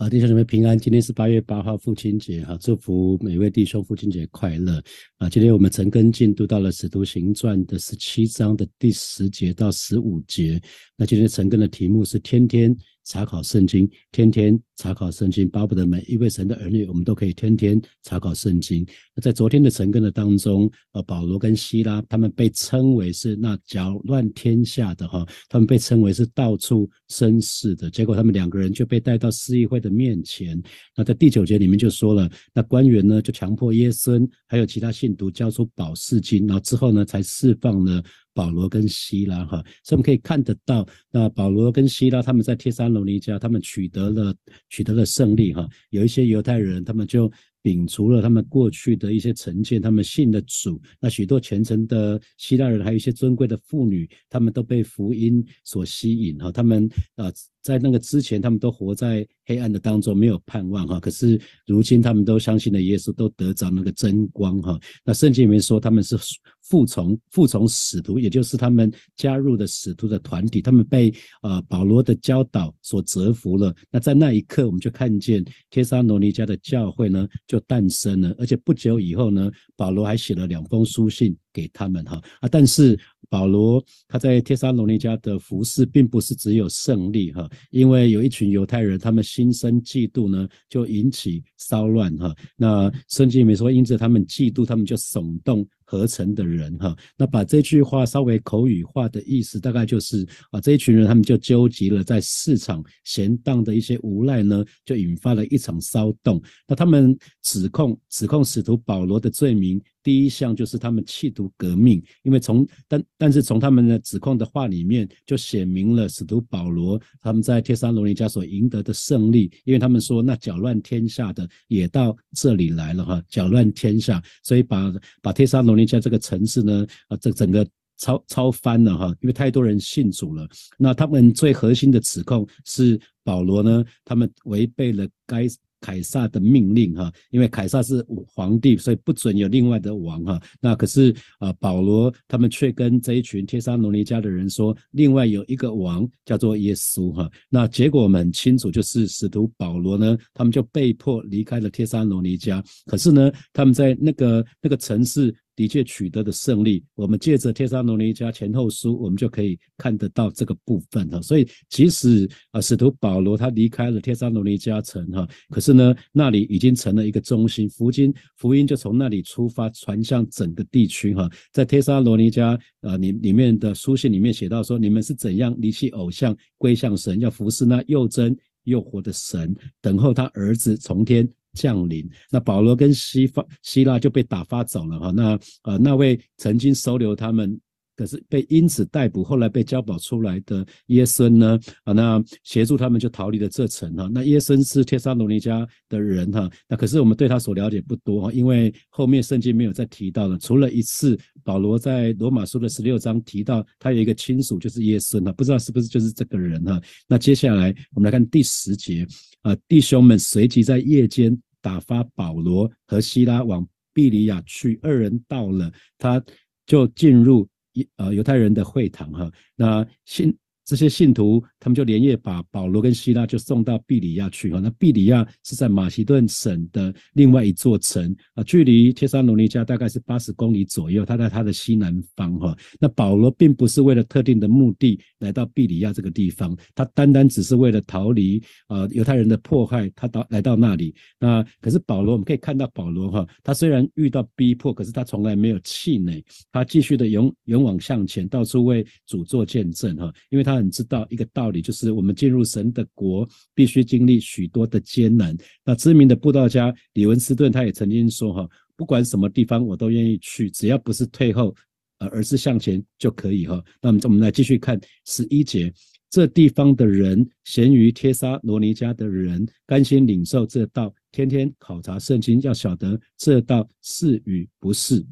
啊，弟兄姊妹平安！今天是八月八号，父亲节哈，祝福每位弟兄父亲节快乐啊！今天我们陈根进度到了《使徒行传》的十七章的第十节到十五节。那今天陈根的题目是天天。查考圣经，天天查考圣经，巴不得每一位神的儿女，我们都可以天天查考圣经。那在昨天的晨更的当中，呃，保罗跟希拉他们被称为是那搅乱天下的哈，他们被称为是到处生事的。结果他们两个人就被带到司议会的面前。那在第九节里面就说了，那官员呢就强迫耶稣还有其他信徒交出保释金，然后之后呢才释放了。保罗跟希拉哈，所以我们可以看得到，那保罗跟希拉他们在帖撒罗尼迦，他们取得了取得了胜利哈。有一些犹太人，他们就摒除了他们过去的一些成见，他们信的主。那许多虔诚的希腊人，还有一些尊贵的妇女，他们都被福音所吸引哈。他们啊。在那个之前，他们都活在黑暗的当中，没有盼望哈。可是如今，他们都相信了耶稣，都得着那个真光哈。那圣经里面说，他们是服从服从使徒，也就是他们加入的使徒的团体，他们被呃保罗的教导所折服了。那在那一刻，我们就看见帖撒罗尼迦的教会呢就诞生了，而且不久以后呢，保罗还写了两封书信。给他们哈啊，但是保罗他在帖撒罗尼迦的服饰并不是只有胜利哈，因为有一群犹太人，他们心生嫉妒呢，就引起骚乱哈。那圣经里面说，因着他们嫉妒，他们就耸动。合成的人哈，那把这句话稍微口语化的意思，大概就是啊，这一群人他们就纠集了在市场闲荡的一些无赖呢，就引发了一场骚动。那他们指控指控使徒保罗的罪名，第一项就是他们企图革命，因为从但但是从他们的指控的话里面就写明了使徒保罗他们在帖撒罗尼迦所赢得的胜利，因为他们说那搅乱天下的也到这里来了哈，搅乱天下，所以把把帖撒罗。在这个城市呢，啊，这整个超超翻了哈，因为太多人信主了。那他们最核心的指控是保罗呢，他们违背了该。凯撒的命令哈，因为凯撒是皇帝，所以不准有另外的王哈。那可是啊，保罗他们却跟这一群帖撒罗尼迦的人说，另外有一个王叫做耶稣哈。那结果我们很清楚，就是使徒保罗呢，他们就被迫离开了帖撒罗尼迦。可是呢，他们在那个那个城市。的确取得的胜利，我们借着《帖撒罗尼迦前后书》，我们就可以看得到这个部分哈。所以，即使啊，使徒保罗他离开了帖撒罗尼迦城哈，可是呢，那里已经成了一个中心，福音福音就从那里出发，传向整个地区哈。在帖撒罗尼迦啊里里面的书信里面写到说，你们是怎样离弃偶像，归向神，要服侍那又真又活的神，等候他儿子从天。降临，那保罗跟西方希腊就被打发走了哈。那呃那位曾经收留他们，可是被因此逮捕，后来被交保出来的耶孙呢啊，那协助他们就逃离了这城哈。那耶孙是帖撒罗尼迦的人哈，那可是我们对他所了解不多哈，因为后面圣经没有再提到了。除了一次保罗在罗马书的十六章提到他有一个亲属就是耶孙哈，不知道是不是就是这个人哈。那接下来我们来看第十节。啊，弟兄们随即在夜间打发保罗和希拉往庇里亚去。二人到了，他就进入呃犹太人的会堂哈。那新。这些信徒，他们就连夜把保罗跟希腊就送到毕里亚去哈。那毕里亚是在马其顿省的另外一座城啊，距离帖撒罗尼迦大概是八十公里左右。他在他的西南方哈。那保罗并不是为了特定的目的来到毕里亚这个地方，他单单只是为了逃离啊犹太人的迫害，他到来到那里。那可是保罗，我们可以看到保罗哈，他虽然遇到逼迫，可是他从来没有气馁，他继续的勇勇往向前，到处为主做见证哈，因为他。很知道一个道理，就是我们进入神的国，必须经历许多的艰难。那知名的布道家李文斯顿他也曾经说：“哈，不管什么地方，我都愿意去，只要不是退后，呃，而是向前就可以。”哈，那么我们来继续看十一节，这地方的人，咸于贴沙罗尼迦的人，甘心领受这道，天天考察圣经，要晓得这道是与不是。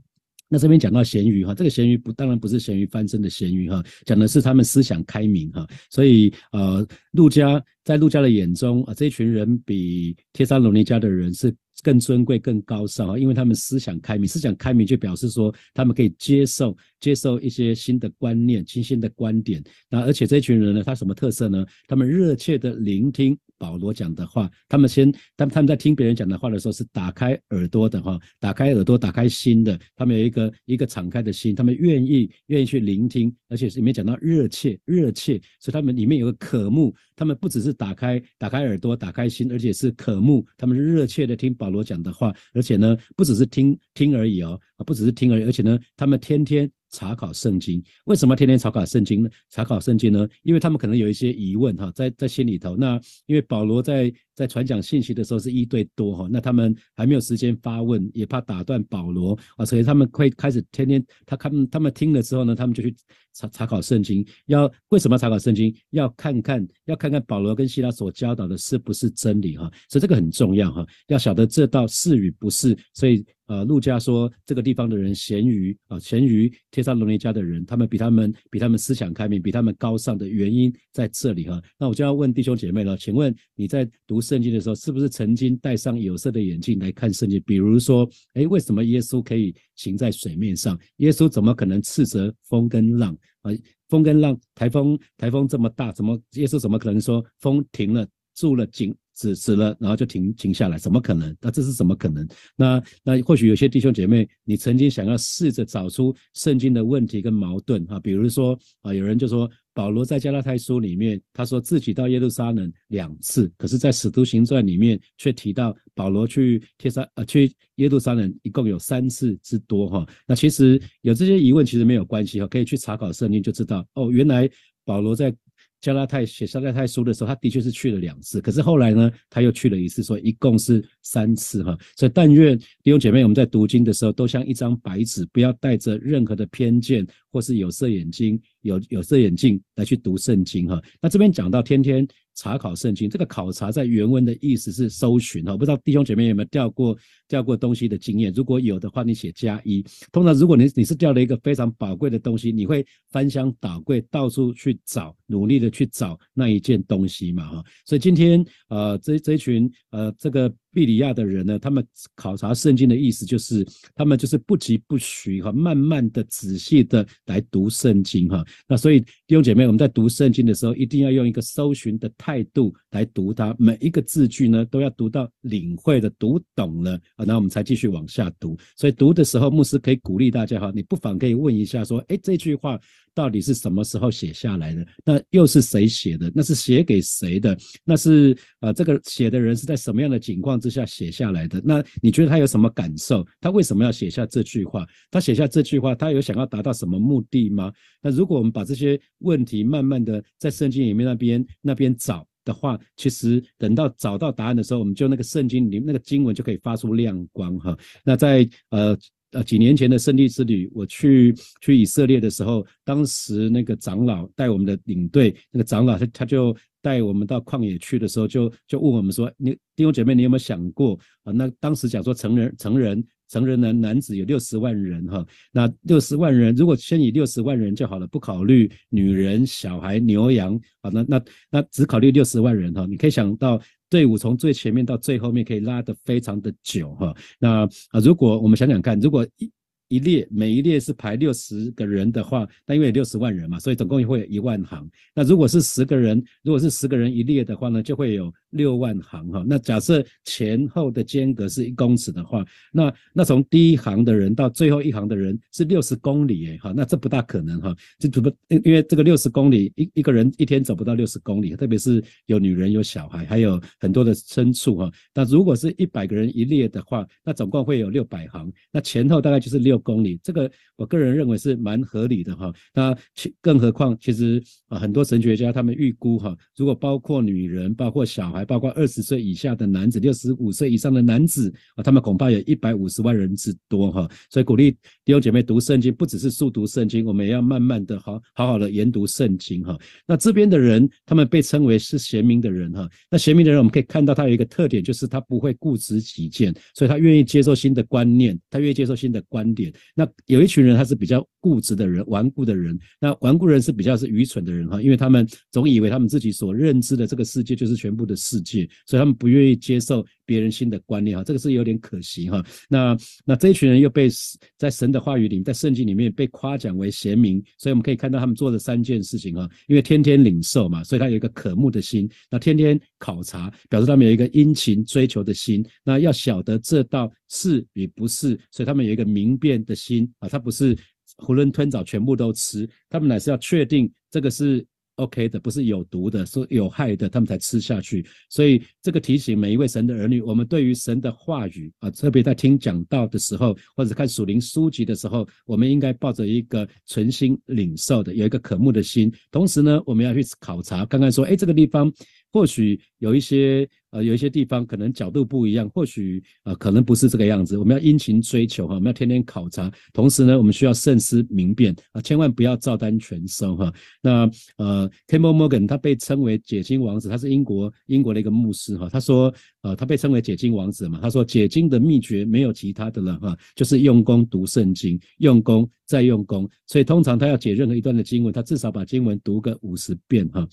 那这边讲到咸鱼哈，这个咸鱼不当然不是咸鱼翻身的咸鱼哈，讲的是他们思想开明哈，所以呃，陆家在陆家的眼中啊，这群人比帖撒罗尼迦的人是更尊贵、更高尚啊，因为他们思想开明，思想开明就表示说他们可以接受接受一些新的观念、新鲜的观点。那而且这群人呢，他什么特色呢？他们热切的聆听保罗讲的话，他们先，他们他们在听别人讲的话的时候，是打开耳朵的哈，打开耳朵、打开心的。他们有一个一个敞开的心，他们愿意愿意去聆听，而且里面讲到热切、热切，所以他们里面有个渴慕。他们不只是打开打开耳朵、打开心，而且是渴慕，他们是热切的听保保罗讲的话，而且呢，不只是听听而已哦，不只是听而已，而且呢，他们天天。查考圣经，为什么天天查考圣经呢？查考圣经呢？因为他们可能有一些疑问哈，在在心里头。那因为保罗在在传讲信息的时候是一对多哈，那他们还没有时间发问，也怕打断保罗啊，所以他们会开始天天他看他们听了之后呢，他们就去查查考圣经。要为什么查考圣经？要看看要看看保罗跟希拉所教导的是不是真理哈，所以这个很重要哈，要晓得这道是与不是，所以。呃，陆家说这个地方的人咸于啊，咸于帖撒罗尼家的人，他们比他们比他们思想开明，比他们高尚的原因在这里哈。那我就要问弟兄姐妹了，请问你在读圣经的时候，是不是曾经戴上有色的眼镜来看圣经？比如说，哎，为什么耶稣可以行在水面上？耶稣怎么可能斥责风跟浪啊？风跟浪，台风台风这么大，怎么耶稣怎么可能说风停了住了井？止止了，然后就停停下来，怎么可能？那这是怎么可能？那那或许有些弟兄姐妹，你曾经想要试着找出圣经的问题跟矛盾啊，比如说啊，有人就说保罗在加拉太书里面，他说自己到耶路撒冷两次，可是在使徒行传里面却提到保罗去帖撒呃去耶路撒冷一共有三次之多哈。那其实有这些疑问其实没有关系哈，可以去查考圣经就知道哦，原来保罗在。加拉太写加拉太书的时候，他的确是去了两次，可是后来呢，他又去了一次，所以一共是三次哈。所以但愿弟兄姐妹，我们在读经的时候，都像一张白纸，不要带着任何的偏见或是有色眼睛、有有色眼镜来去读圣经哈。那这边讲到天天。查考圣经，这个考察在原文的意思是搜寻哈，不知道弟兄姐妹有没有掉过掉过东西的经验？如果有的话，你写加一。通常如果你你是掉了一个非常宝贵的东西，你会翻箱倒柜，到处去找，努力的去找那一件东西嘛哈。所以今天呃这这群呃这个。比利亚的人呢，他们考察圣经的意思就是，他们就是不急不徐哈，慢慢的、仔细的来读圣经哈。那所以弟兄姐妹，我们在读圣经的时候，一定要用一个搜寻的态度来读它，每一个字句呢，都要读到领会的、读懂了啊，那我们才继续往下读。所以读的时候，牧师可以鼓励大家哈，你不妨可以问一下说，哎，这句话。到底是什么时候写下来的？那又是谁写的？那是写给谁的？那是呃，这个写的人是在什么样的情况之下写下来的？那你觉得他有什么感受？他为什么要写下这句话？他写下这句话，他有想要达到什么目的吗？那如果我们把这些问题慢慢的在圣经里面那边那边找的话，其实等到找到答案的时候，我们就那个圣经里那个经文就可以发出亮光哈。那在呃。呃，几年前的圣地之旅，我去去以色列的时候，当时那个长老带我们的领队，那个长老他他就带我们到旷野去的时候，就就问我们说：“你弟兄姐妹，你有没有想过啊？那当时讲说成人成人成人男男子有六十万人哈，那六十万人如果先以六十万人就好了，不考虑女人、小孩、牛羊啊，那那那只考虑六十万人哈，你可以想到。”队伍从最前面到最后面可以拉得非常的久哈，那啊，如果我们想想看，如果一一列每一列是排六十个人的话，那因为六十万人嘛，所以总共会有一万行。那如果是十个人，如果是十个人一列的话呢，就会有。六万行哈，那假设前后的间隔是一公尺的话，那那从第一行的人到最后一行的人是六十公里哎哈，那这不大可能哈，这不因为这个六十公里一一个人一天走不到六十公里，特别是有女人有小孩，还有很多的牲畜哈。那如果是一百个人一列的话，那总共会有六百行，那前后大概就是六公里，这个我个人认为是蛮合理的哈。那其更何况其实啊很多神学家他们预估哈，如果包括女人包括小孩。还包括二十岁以下的男子，六十五岁以上的男子啊，他们恐怕有一百五十万人之多哈。所以鼓励弟兄姐妹读圣经，不只是速读圣经，我们也要慢慢的好好好的研读圣经哈。那这边的人，他们被称为是贤明的人哈。那贤明的人，我们可以看到他有一个特点，就是他不会固执己见，所以他愿意接受新的观念，他愿意接受新的观点。那有一群人，他是比较固执的人，顽固的人。那顽固人是比较是愚蠢的人哈，因为他们总以为他们自己所认知的这个世界就是全部的。世界，所以他们不愿意接受别人新的观念哈，这个是有点可惜哈。那那这一群人又被在神的话语里面，在圣经里面被夸奖为贤明，所以我们可以看到他们做的三件事情哈，因为天天领受嘛，所以他有一个渴慕的心，那天天考察，表示他们有一个殷勤追求的心，那要晓得这道是与不是，所以他们有一个明辨的心啊，他不是。囫囵吞枣，全部都吃。他们乃是要确定这个是 OK 的，不是有毒的，是有害的，他们才吃下去。所以这个提醒每一位神的儿女，我们对于神的话语啊，特别在听讲道的时候，或者看属灵书籍的时候，我们应该抱着一个存心领受的，有一个渴慕的心。同时呢，我们要去考察，看看说，哎，这个地方。或许有一些呃，有一些地方可能角度不一样，或许呃，可能不是这个样子。我们要殷勤追求哈，我们要天天考察，同时呢，我们需要慎思明辨啊，千万不要照单全收哈。那呃，Campbell Morgan 他被称为解经王子，他是英国英国的一个牧师哈。他说呃，他被称为解经王子嘛。他说解经的秘诀没有其他的了哈，就是用功读圣经，用功再用功。所以通常他要解任何一段的经文，他至少把经文读个五十遍哈。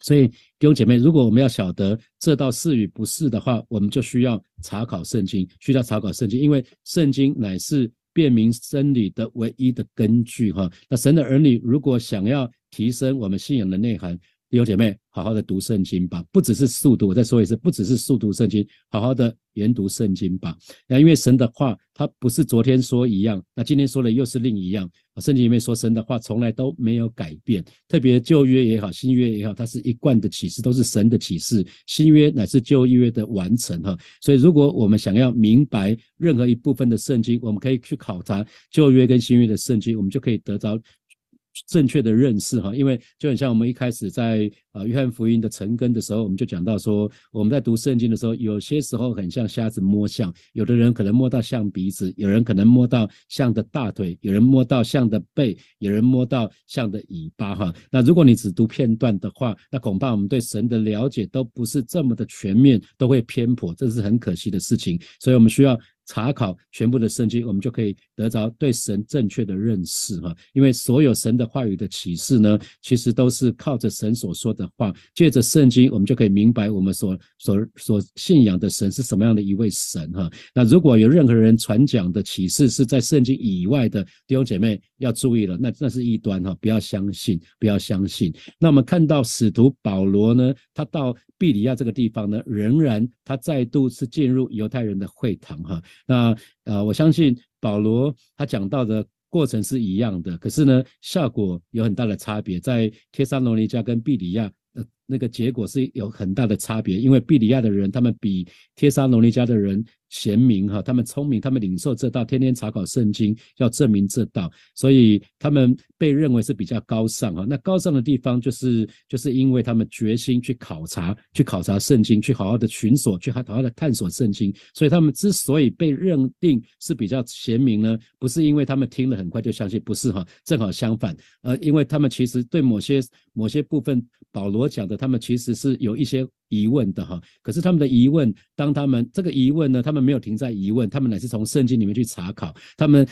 所以弟兄姐妹，如果我们要晓得这道是与不是的话，我们就需要查考圣经，需要查考圣经，因为圣经乃是辨明真理的唯一的根据哈。那神的儿女如果想要提升我们信仰的内涵，弟兄姐妹，好好的读圣经吧，不只是速读。我再说一次，不只是速读圣经，好好的研读圣经吧。那因为神的话，它不是昨天说一样，那今天说的又是另一样。圣经里面说神的话从来都没有改变，特别旧约也好，新约也好，它是一贯的启示，都是神的启示。新约乃是旧约的完成哈。所以，如果我们想要明白任何一部分的圣经，我们可以去考察旧约跟新约的圣经，我们就可以得到。正确的认识哈，因为就很像我们一开始在呃约翰福音的成根的时候，我们就讲到说，我们在读圣经的时候，有些时候很像瞎子摸象，有的人可能摸到象鼻子，有人可能摸到象的大腿，有人摸到象的背，有人摸到象的尾巴哈。那如果你只读片段的话，那恐怕我们对神的了解都不是这么的全面，都会偏颇，这是很可惜的事情。所以我们需要。查考全部的圣经，我们就可以得着对神正确的认识哈。因为所有神的话语的启示呢，其实都是靠着神所说的话，借着圣经，我们就可以明白我们所所所信仰的神是什么样的一位神哈。那如果有任何人传讲的启示是在圣经以外的弟兄姐妹要注意了，那那是异端哈，不要相信，不要相信。那我们看到使徒保罗呢，他到庇里亚这个地方呢，仍然他再度是进入犹太人的会堂哈。那呃，我相信保罗他讲到的过程是一样的，可是呢，效果有很大的差别，在帖撒罗尼迦跟庇里亚。呃那个结果是有很大的差别，因为比里亚的人，他们比帖撒罗尼迦的人贤明哈，他们聪明，他们领受这道，天天查考圣经，要证明这道，所以他们被认为是比较高尚哈。那高尚的地方就是就是因为他们决心去考察，去考察圣经，去好好的寻索，去好好的探索圣经，所以他们之所以被认定是比较贤明呢，不是因为他们听了很快就相信，不是哈，正好相反，呃，因为他们其实对某些某些部分保罗讲的。他们其实是有一些疑问的哈，可是他们的疑问，当他们这个疑问呢，他们没有停在疑问，他们乃是从圣经里面去查考，他们。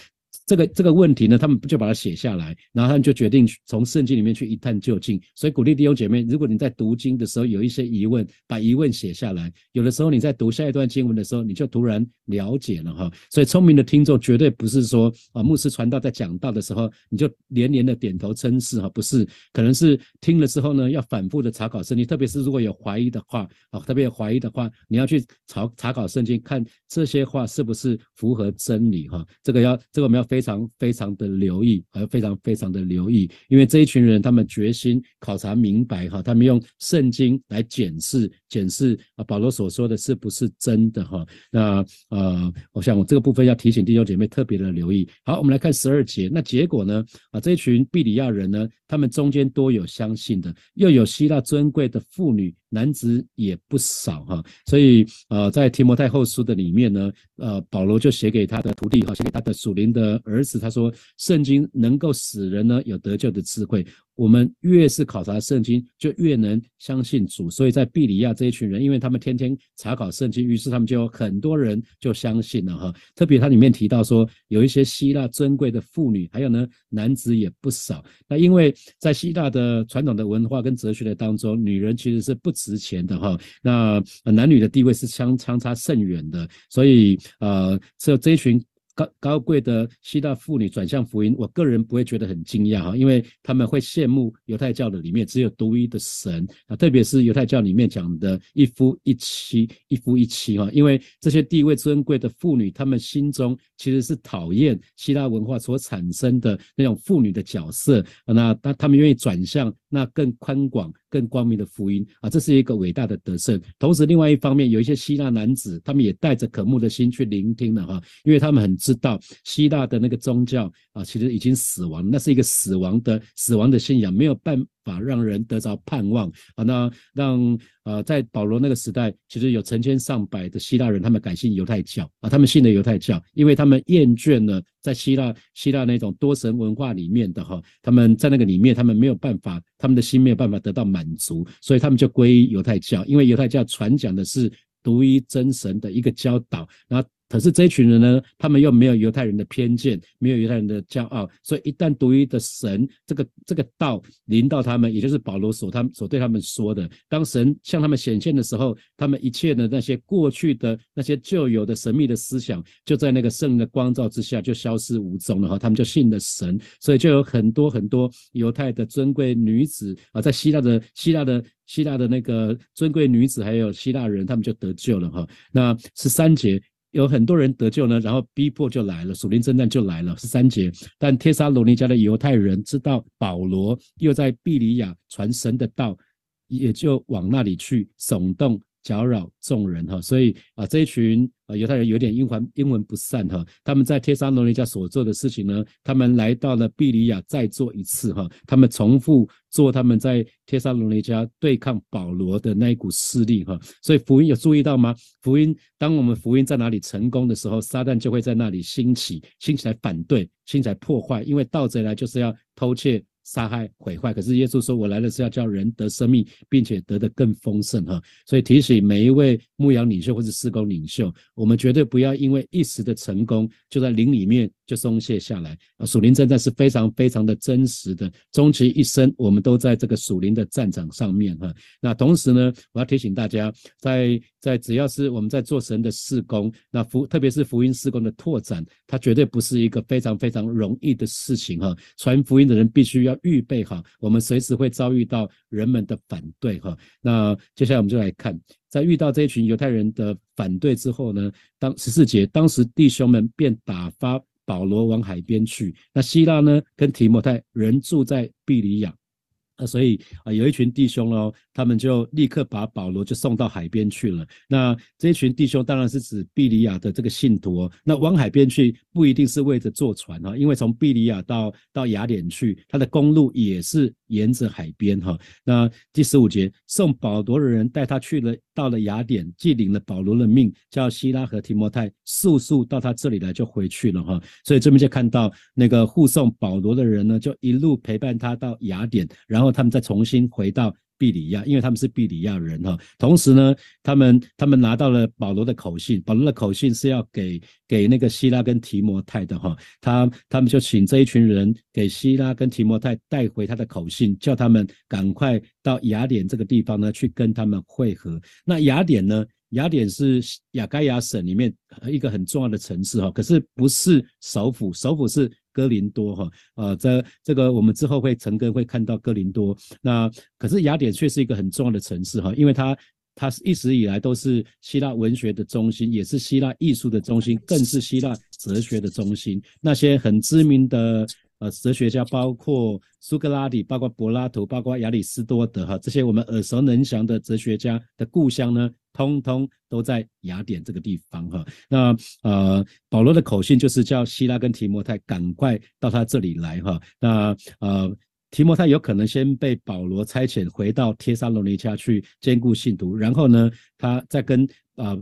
这个这个问题呢，他们不就把它写下来，然后他们就决定从圣经里面去一探究竟。所以鼓励弟兄姐妹，如果你在读经的时候有一些疑问，把疑问写下来。有的时候你在读下一段经文的时候，你就突然了解了哈。所以聪明的听众绝对不是说啊，牧师传道在讲道的时候你就连连的点头称是哈，不是，可能是听了之后呢，要反复的查考圣经，特别是如果有怀疑的话啊，特别有怀疑的话，你要去查查考圣经，看这些话是不是符合真理哈。这个要这个我们要。非常非常的留意，还非常非常的留意，因为这一群人他们决心考察明白哈，他们用圣经来检视检视啊，保罗所说的是不是真的哈？那呃，我想我这个部分要提醒弟兄姐妹特别的留意。好，我们来看十二节，那结果呢？啊，这一群比里亚人呢，他们中间多有相信的，又有希腊尊贵的妇女。男子也不少哈，所以呃，在提摩太后书的里面呢，呃，保罗就写给他的徒弟哈，写给他的属灵的儿子，他说，圣经能够使人呢有得救的智慧，我们越是考察圣经，就越能相信主。所以在毕里亚这一群人，因为他们天天查考圣经，于是他们就有很多人就相信了哈。特别它里面提到说，有一些希腊尊贵的妇女，还有呢男子也不少。那因为在希腊的传统的文化跟哲学的当中，女人其实是不值钱的哈。那男女的地位是相相差甚远的，所以呃，这这一群。高高贵的希腊妇女转向福音，我个人不会觉得很惊讶哈，因为他们会羡慕犹太教的里面只有独一的神啊，特别是犹太教里面讲的一夫一妻，一夫一妻哈，因为这些地位尊贵的妇女，她们心中其实是讨厌希腊文化所产生的那种妇女的角色，那那他们愿意转向那更宽广。更光明的福音啊，这是一个伟大的得胜。同时，另外一方面，有一些希腊男子，他们也带着渴慕的心去聆听了哈，因为他们很知道希腊的那个宗教啊，其实已经死亡，那是一个死亡的死亡的信仰，没有办。法让人得着盼望啊！那让呃，在保罗那个时代，其实有成千上百的希腊人，他们改信犹太教啊，他们信了犹太教，因为他们厌倦了在希腊希腊那种多神文化里面的哈，他们在那个里面，他们没有办法，他们的心没有办法得到满足，所以他们就归于犹太教，因为犹太教传讲的是独一真神的一个教导，然后。可是这群人呢，他们又没有犹太人的偏见，没有犹太人的骄傲，所以一旦独一的神这个这个道临到他们，也就是保罗所他们所对他们说的，当神向他们显现的时候，他们一切的那些过去的那些旧有的神秘的思想，就在那个圣的光照之下就消失无踪了哈，他们就信了神，所以就有很多很多犹太的尊贵女子啊，在希腊的希腊的希腊的那个尊贵女子，还有希腊人，他们就得救了哈。那十三节。有很多人得救呢，然后逼迫就来了，属灵征战就来了，是三节。但帖撒罗尼迦的犹太人知道保罗又在庇里亚传神的道，也就往那里去，耸动。搅扰众人哈，所以啊，这一群啊犹太人有点英文英文不善哈。他们在帖撒罗尼迦所做的事情呢，他们来到了毕里亚再做一次哈。他们重复做他们在帖撒罗尼迦对抗保罗的那一股势力哈。所以福音有注意到吗？福音，当我们福音在哪里成功的时候，撒旦就会在那里兴起，兴起来反对，兴起来破坏，因为盗贼来就是要偷窃。杀害毁坏，可是耶稣说：“我来的是要叫人得生命，并且得的更丰盛。”哈，所以提醒每一位牧羊领袖或者施工领袖，我们绝对不要因为一时的成功，就在灵里面就松懈下来。啊，属灵征战是非常非常的真实的，终其一生，我们都在这个属灵的战场上面。哈，那同时呢，我要提醒大家，在在只要是我们在做神的事工，那福特别是福音事工的拓展，它绝对不是一个非常非常容易的事情。哈，传福音的人必须要。预备好，我们随时会遭遇到人们的反对哈。那接下来我们就来看，在遇到这一群犹太人的反对之后呢，当十四节，当时弟兄们便打发保罗往海边去。那希腊呢，跟提摩太人住在庇里亚。那所以啊，有一群弟兄哦，他们就立刻把保罗就送到海边去了。那这一群弟兄当然是指毕里亚的这个信徒哦。那往海边去不一定是为着坐船哈，因为从毕里亚到到雅典去，它的公路也是沿着海边哈。那第十五节，送保罗的人带他去了，到了雅典，既领了保罗的命，叫希拉和提摩太速速到他这里来，就回去了哈。所以这边就看到那个护送保罗的人呢，就一路陪伴他到雅典，然后。他们再重新回到毕里亚，因为他们是毕里亚人哈。同时呢，他们他们拿到了保罗的口信，保罗的口信是要给给那个希拉跟提摩太的哈。他他们就请这一群人给希拉跟提摩太带回他的口信，叫他们赶快到雅典这个地方呢去跟他们会合。那雅典呢？雅典是亚该亚省里面一个很重要的城市哈，可是不是首府，首府是哥林多哈。呃，这这个我们之后会成根会看到哥林多。那可是雅典却是一个很重要的城市哈，因为它它是一直以来都是希腊文学的中心，也是希腊艺术的中心，更是希腊哲学的中心。那些很知名的。呃，哲学家包括苏格拉底，包括柏拉图，包括亚里士多德，哈，这些我们耳熟能详的哲学家的故乡呢，通通都在雅典这个地方，哈。那呃，保罗的口信就是叫希拉跟提摩太赶快到他这里来，哈。那呃，提摩太有可能先被保罗差遣回到帖撒罗尼迦去兼顾信徒，然后呢，他再跟啊。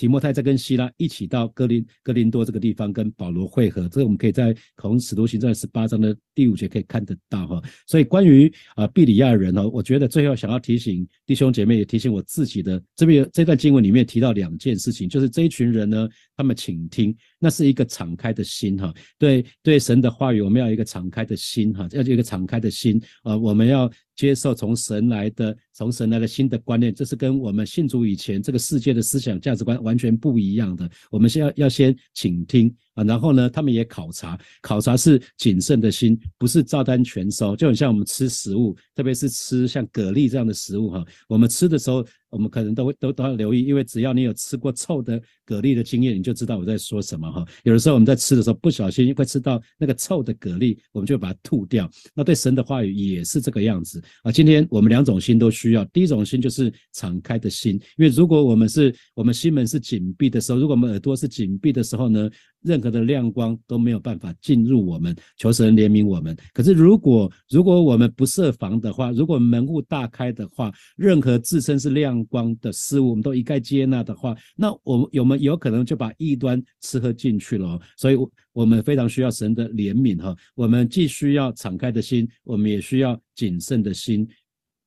提摩太在跟希拉一起到格林格林多这个地方跟保罗会合，这个我们可以在从使徒行传十八章的第五节可以看得到哈。所以关于啊比里亚人呢，我觉得最后想要提醒弟兄姐妹，也提醒我自己的这边这段经文里面提到两件事情，就是这一群人呢，他们请听，那是一个敞开的心哈，对对神的话语，我们要一个敞开的心哈，要一个敞开的心啊，我们要。接受从神来的，从神来的新的观念，这是跟我们信主以前这个世界的思想价值观完全不一样的。我们先要要先倾听然后呢，他们也考察，考察是谨慎的心，不是照单全收。就很像我们吃食物，特别是吃像蛤蜊这样的食物哈，我们吃的时候。我们可能都会都都要留意，因为只要你有吃过臭的蛤蜊的经验，你就知道我在说什么哈。有的时候我们在吃的时候不小心会吃到那个臭的蛤蜊，我们就把它吐掉。那对神的话语也是这个样子啊。今天我们两种心都需要，第一种心就是敞开的心，因为如果我们是我们心门是紧闭的时候，如果我们耳朵是紧闭的时候呢？任何的亮光都没有办法进入我们，求神怜悯我们。可是如果如果我们不设防的话，如果门户大开的话，任何自身是亮光的事物，我们都一概接纳的话，那我们有没有可能就把异端吃喝进去了？所以，我们非常需要神的怜悯哈。我们既需要敞开的心，我们也需要谨慎的心，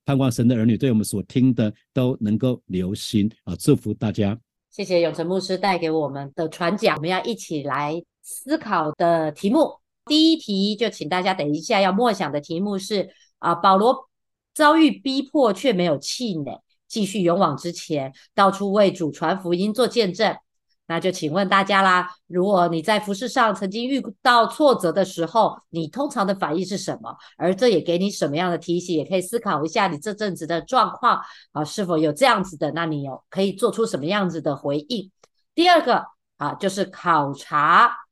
盼望神的儿女对我们所听的都能够留心啊！祝福大家。谢谢永成牧师带给我们的传讲，我们要一起来思考的题目。第一题就请大家等一下要默想的题目是：啊，保罗遭遇逼迫却没有气馁，继续勇往直前，到处为主传福音做见证。那就请问大家啦，如果你在服饰上曾经遇到挫折的时候，你通常的反应是什么？而这也给你什么样的提醒？也可以思考一下你这阵子的状况啊，是否有这样子的？那你有可以做出什么样子的回应？第二个啊，就是考察。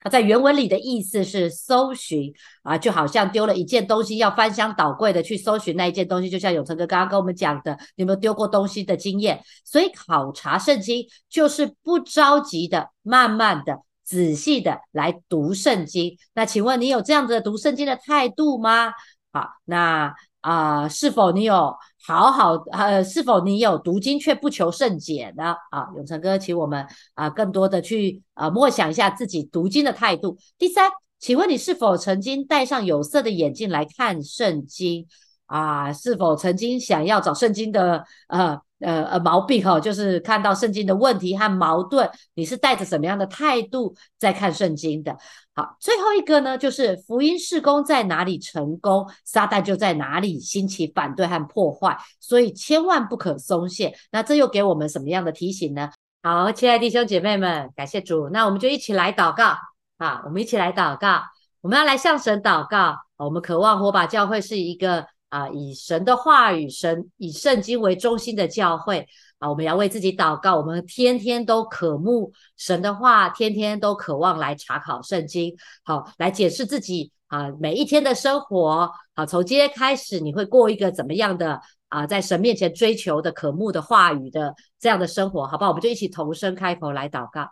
它在原文里的意思是搜寻啊，就好像丢了一件东西，要翻箱倒柜的去搜寻那一件东西。就像永成哥刚刚跟我们讲的，你有没有丢过东西的经验？所以考察圣经就是不着急的、慢慢的、仔细的来读圣经。那请问你有这样子的读圣经的态度吗？好，那啊，是否你有？好好呃，是否你有读经却不求甚解呢？啊，永成哥，请我们啊更多的去啊默想一下自己读经的态度。第三，请问你是否曾经戴上有色的眼镜来看圣经？啊，是否曾经想要找圣经的呃？呃呃，毛病哈，就是看到圣经的问题和矛盾，你是带着什么样的态度在看圣经的？好，最后一个呢，就是福音事工在哪里成功，撒旦就在哪里兴起反对和破坏，所以千万不可松懈。那这又给我们什么样的提醒呢？好，亲爱弟兄姐妹们，感谢主，那我们就一起来祷告啊，我们一起来祷告，我们要来向神祷告，我们渴望火把教会是一个。啊，以神的话语、神以圣经为中心的教会啊，我们要为自己祷告。我们天天都渴慕神的话，天天都渴望来查考圣经，好来解释自己啊每一天的生活。好，从今天开始，你会过一个怎么样的啊，在神面前追求的渴慕的话语的这样的生活，好不好？我们就一起同声开口来祷告。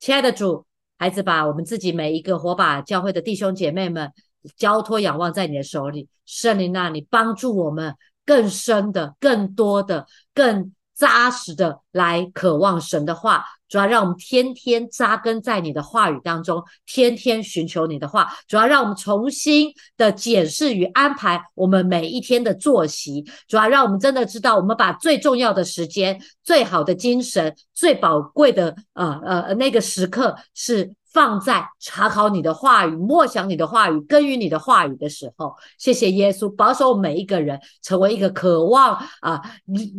亲爱的主，孩子把我们自己每一个火把教会的弟兄姐妹们。交托仰望在你的手里，圣灵那里帮助我们更深的、更多的、更扎实的来渴望神的话。主要让我们天天扎根在你的话语当中，天天寻求你的话。主要让我们重新的检视与安排我们每一天的作息。主要让我们真的知道，我们把最重要的时间、最好的精神、最宝贵的呃呃那个时刻是。放在查考你的话语、默想你的话语、耕耘你的话语的时候，谢谢耶稣保守每一个人成为一个渴望啊，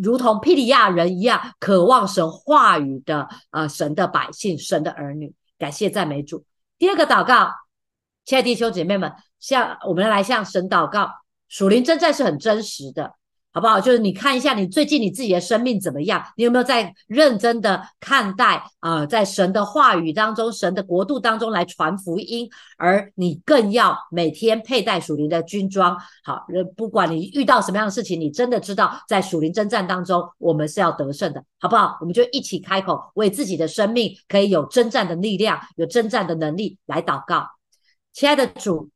如同庇利亚人一样渴望神话语的啊神的百姓、神的儿女。感谢赞美主。第二个祷告，亲爱的弟兄姐妹们，向我们来向神祷告。属灵征战是很真实的。好不好？就是你看一下你最近你自己的生命怎么样？你有没有在认真的看待啊？在神的话语当中、神的国度当中来传福音，而你更要每天佩戴属灵的军装。好，不管你遇到什么样的事情，你真的知道在属灵征战当中，我们是要得胜的，好不好？我们就一起开口，为自己的生命可以有征战的力量、有征战的能力来祷告。亲爱的主，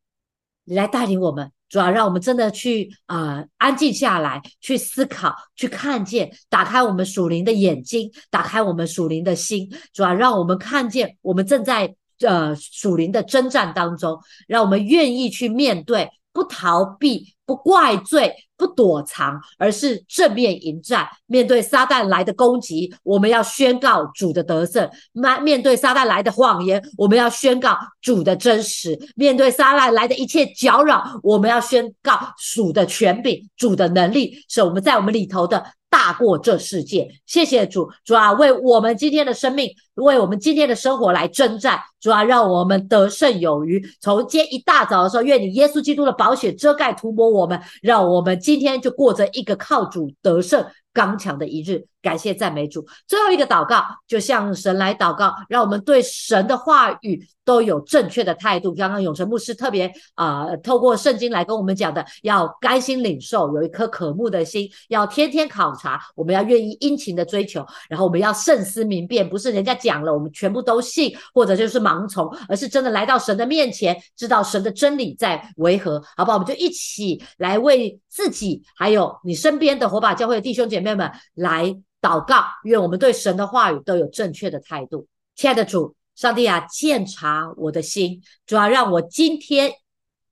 你来带领我们。主要让我们真的去呃安静下来，去思考，去看见，打开我们属灵的眼睛，打开我们属灵的心，主要让我们看见我们正在呃属灵的征战当中，让我们愿意去面对，不逃避，不怪罪。不躲藏，而是正面迎战。面对撒旦来的攻击，我们要宣告主的得胜；面面对撒旦来的谎言，我们要宣告主的真实；面对撒旦来的一切搅扰，我们要宣告主的权柄、主的能力，是我们在我们里头的大过这世界。谢谢主，主啊，为我们今天的生命，为我们今天的生活来征战。主啊，让我们得胜有余。从今天一大早的时候，愿你耶稣基督的宝血遮盖涂抹我们，让我们今今天就过着一个靠主得胜。刚强的一日，感谢赞美主。最后一个祷告，就向神来祷告，让我们对神的话语都有正确的态度。刚刚永成牧师特别啊，透过圣经来跟我们讲的，要甘心领受，有一颗渴慕的心，要天天考察，我们要愿意殷勤的追求，然后我们要慎思明辨，不是人家讲了我们全部都信，或者就是盲从，而是真的来到神的面前，知道神的真理在为何，好不好？我们就一起来为自己，还有你身边的火把教会弟兄。姐妹们来祷告，愿我们对神的话语都有正确的态度。亲爱的主，上帝啊，鉴察我的心，主要让我今天。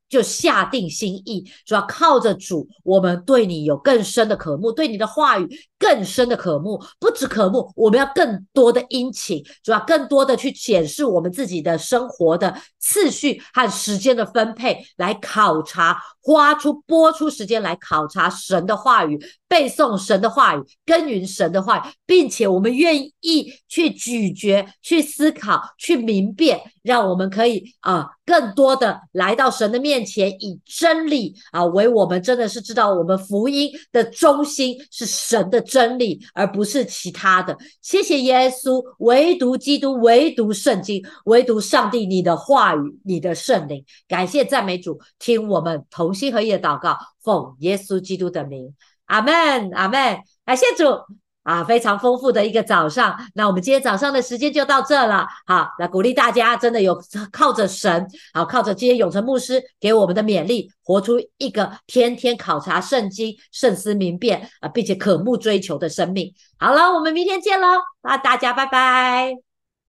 就下定心意，主要靠着主，我们对你有更深的渴慕，对你的话语更深的渴慕，不止渴慕，我们要更多的殷勤，主要更多的去检视我们自己的生活的次序和时间的分配，来考察，花出播出时间来考察神的话语，背诵神的话语，耕耘神的话语，并且我们愿意去咀嚼、去思考、去明辨，让我们可以啊，更多的来到神的面。前以真理啊为我们，真的是知道我们福音的中心是神的真理，而不是其他的。谢谢耶稣，唯独基督，唯独圣经，唯独上帝，你的话语，你的圣灵。感谢赞美主，听我们同心合意的祷告，奉耶稣基督的名，阿门，阿门。感谢主。啊，非常丰富的一个早上。那我们今天早上的时间就到这了。好，那鼓励大家真的有靠着神，好靠着今天永成牧师给我们的勉励，活出一个天天考察圣经、慎思明辨啊，并且渴慕追求的生命。好了，我们明天见喽！那大家拜拜。